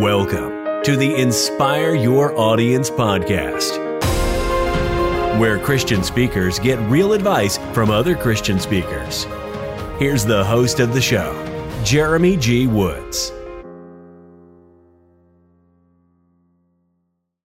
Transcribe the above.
Welcome to the Inspire Your Audience podcast, where Christian speakers get real advice from other Christian speakers. Here's the host of the show, Jeremy G. Woods.